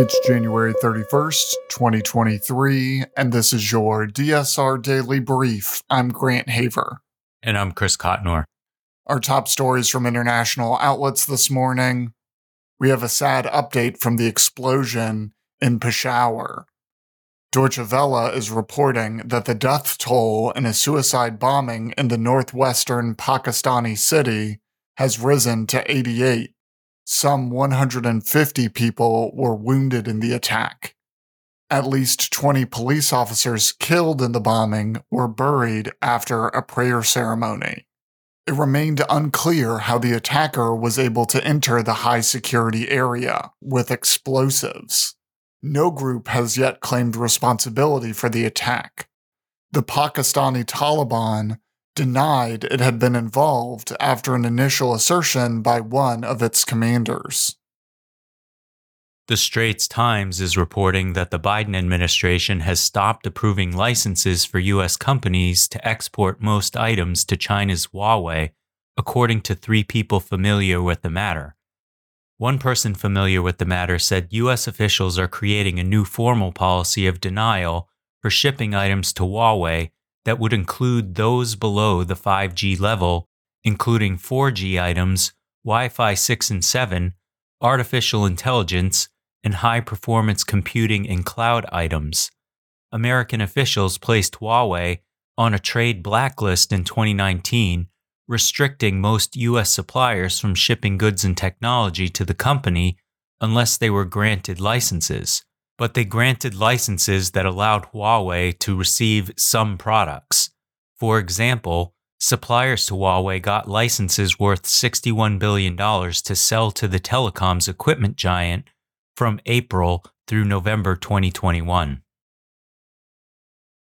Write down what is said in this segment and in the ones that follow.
It's January 31st, 2023, and this is your DSR Daily Brief. I'm Grant Haver. And I'm Chris Cotnor. Our top stories from international outlets this morning. We have a sad update from the explosion in Peshawar. Deutsche Welle is reporting that the death toll in a suicide bombing in the northwestern Pakistani city has risen to 88. Some 150 people were wounded in the attack. At least 20 police officers killed in the bombing were buried after a prayer ceremony. It remained unclear how the attacker was able to enter the high security area with explosives. No group has yet claimed responsibility for the attack. The Pakistani Taliban denied it had been involved after an initial assertion by one of its commanders. The Straits Times is reporting that the Biden administration has stopped approving licenses for U.S. companies to export most items to China's Huawei, according to three people familiar with the matter. One person familiar with the matter said U.S. officials are creating a new formal policy of denial for shipping items to Huawei that would include those below the 5G level, including 4G items, Wi Fi 6 and 7, artificial intelligence, and high performance computing and cloud items. American officials placed Huawei on a trade blacklist in 2019, restricting most U.S. suppliers from shipping goods and technology to the company unless they were granted licenses but they granted licenses that allowed Huawei to receive some products. For example, suppliers to Huawei got licenses worth $61 billion to sell to the telecoms equipment giant from April through November 2021.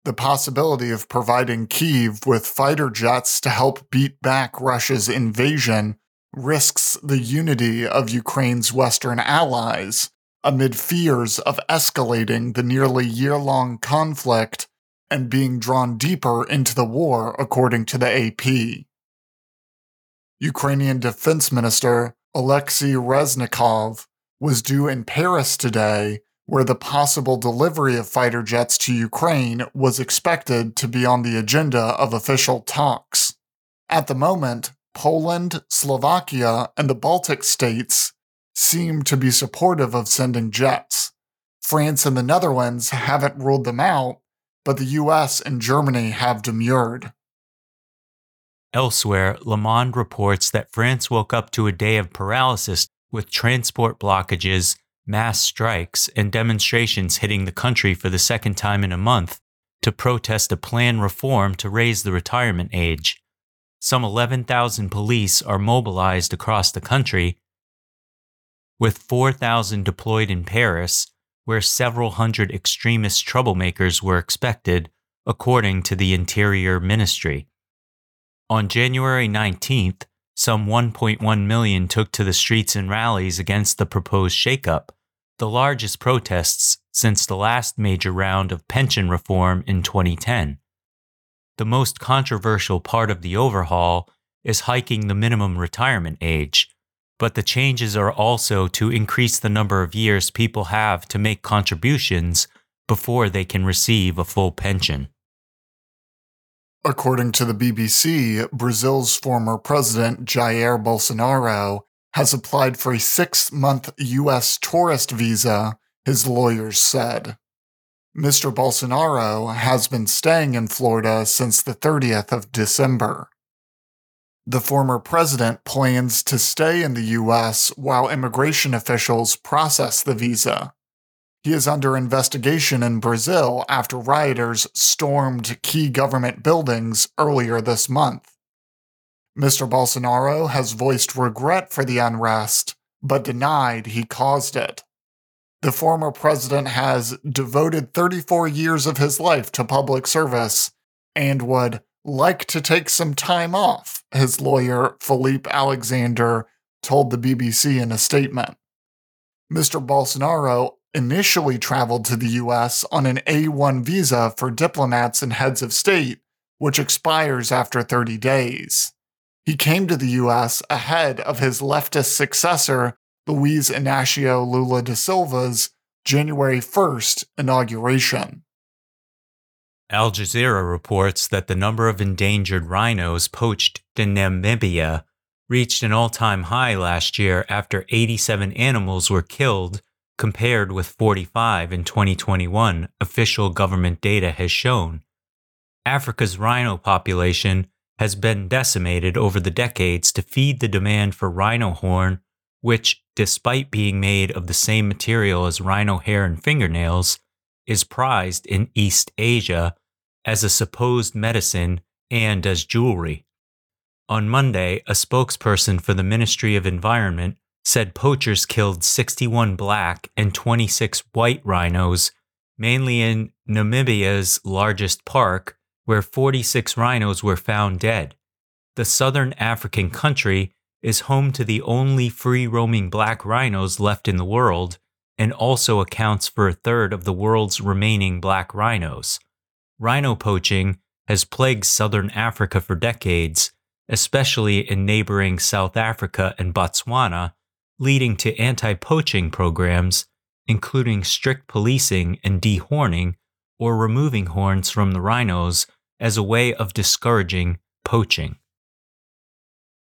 The possibility of providing Kiev with fighter jets to help beat back Russia's invasion risks the unity of Ukraine's Western allies amid fears of escalating the nearly year long conflict and being drawn deeper into the war, according to the AP. Ukrainian Defense Minister Alexei Reznikov was due in Paris today, where the possible delivery of fighter jets to Ukraine was expected to be on the agenda of official talks. At the moment, Poland, Slovakia, and the Baltic states seem to be supportive of sending jets. France and the Netherlands haven't ruled them out, but the US and Germany have demurred. Elsewhere, Le Monde reports that France woke up to a day of paralysis with transport blockages, mass strikes, and demonstrations hitting the country for the second time in a month to protest a planned reform to raise the retirement age. Some 11,000 police are mobilized across the country, with 4,000 deployed in Paris, where several hundred extremist troublemakers were expected, according to the Interior Ministry. On January 19th, some 1.1 million took to the streets in rallies against the proposed shakeup, the largest protests since the last major round of pension reform in 2010. The most controversial part of the overhaul is hiking the minimum retirement age, but the changes are also to increase the number of years people have to make contributions before they can receive a full pension. According to the BBC, Brazil's former president Jair Bolsonaro has applied for a six month U.S. tourist visa, his lawyers said. Mr. Bolsonaro has been staying in Florida since the 30th of December. The former president plans to stay in the U.S. while immigration officials process the visa. He is under investigation in Brazil after rioters stormed key government buildings earlier this month. Mr. Bolsonaro has voiced regret for the unrest, but denied he caused it. The former president has devoted 34 years of his life to public service and would like to take some time off, his lawyer, Felipe Alexandre, told the BBC in a statement. Mr. Bolsonaro initially traveled to the US on an A1 visa for diplomats and heads of state, which expires after 30 days. He came to the US ahead of his leftist successor, Luiz Inacio Lula da Silva's January 1st inauguration. Al Jazeera reports that the number of endangered rhinos poached in Namibia reached an all time high last year after 87 animals were killed, compared with 45 in 2021, official government data has shown. Africa's rhino population has been decimated over the decades to feed the demand for rhino horn, which, despite being made of the same material as rhino hair and fingernails, is prized in East Asia as a supposed medicine and as jewelry. On Monday, a spokesperson for the Ministry of Environment said poachers killed 61 black and 26 white rhinos, mainly in Namibia's largest park, where 46 rhinos were found dead. The southern African country is home to the only free roaming black rhinos left in the world and also accounts for a third of the world's remaining black rhinos. Rhino poaching has plagued southern Africa for decades, especially in neighboring South Africa and Botswana, leading to anti poaching programs, including strict policing and dehorning or removing horns from the rhinos as a way of discouraging poaching.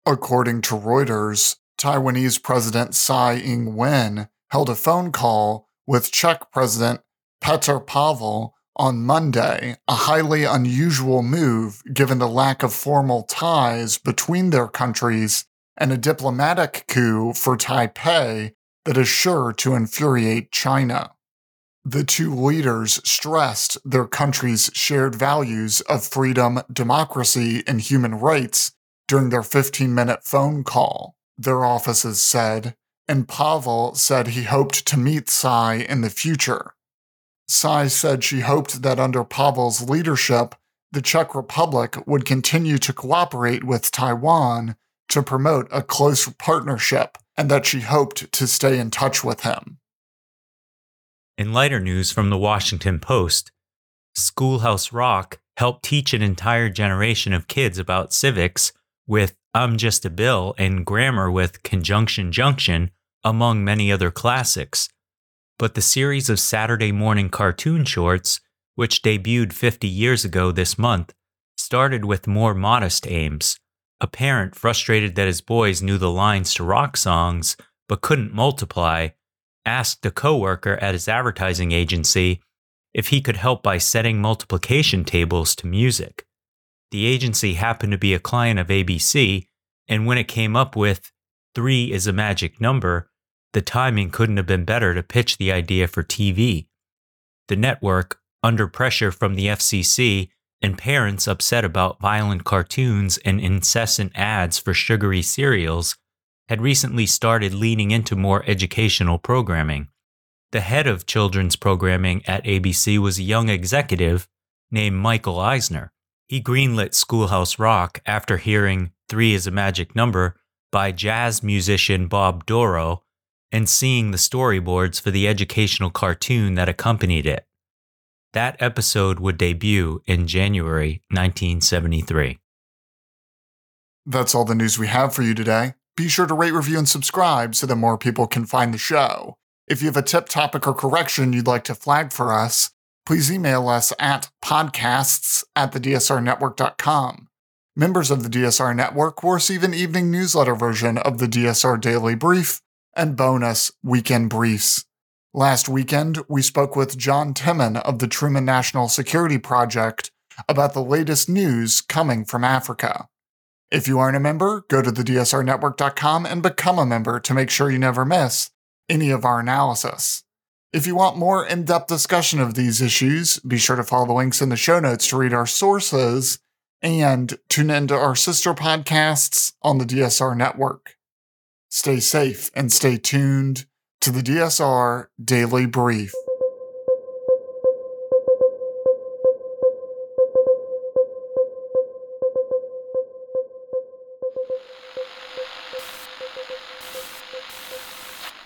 According to Reuters, Taiwanese President Tsai Ing wen held a phone call with Czech President Petr Pavel on Monday, a highly unusual move given the lack of formal ties between their countries and a diplomatic coup for Taipei that is sure to infuriate China. The two leaders stressed their countries' shared values of freedom, democracy, and human rights during their 15 minute phone call, their offices said, and Pavel said he hoped to meet Tsai in the future. Tsai said she hoped that under Pavel's leadership, the Czech Republic would continue to cooperate with Taiwan to promote a close partnership and that she hoped to stay in touch with him. In lighter news from the Washington Post, Schoolhouse Rock helped teach an entire generation of kids about civics with I'm Just a Bill and grammar with Conjunction Junction, among many other classics. But the series of Saturday morning cartoon shorts, which debuted 50 years ago this month, started with more modest aims. A parent frustrated that his boys knew the lines to rock songs but couldn't multiply asked a coworker at his advertising agency if he could help by setting multiplication tables to music. The agency happened to be a client of ABC, and when it came up with three is a magic number, the timing couldn't have been better to pitch the idea for TV. The network, under pressure from the FCC and parents upset about violent cartoons and incessant ads for sugary cereals, had recently started leaning into more educational programming. The head of children's programming at ABC was a young executive named Michael Eisner. He greenlit Schoolhouse Rock after hearing Three is a Magic Number by jazz musician Bob Dorough and seeing the storyboards for the educational cartoon that accompanied it. That episode would debut in January 1973. That's all the news we have for you today. Be sure to rate, review, and subscribe so that more people can find the show. If you have a tip, topic, or correction you'd like to flag for us, please email us at podcasts at thedsrnetwork.com. Members of the DSR Network will receive an evening newsletter version of the DSR Daily Brief and bonus weekend briefs. Last weekend, we spoke with Jon Temin of the Truman National Security Project about the latest news coming from Africa. If you aren't a member, go to thedsrnetwork.com and become a member to make sure you never miss any of our analysis. If you want more in depth discussion of these issues, be sure to follow the links in the show notes to read our sources and tune into our sister podcasts on the DSR network. Stay safe and stay tuned to the DSR Daily Brief.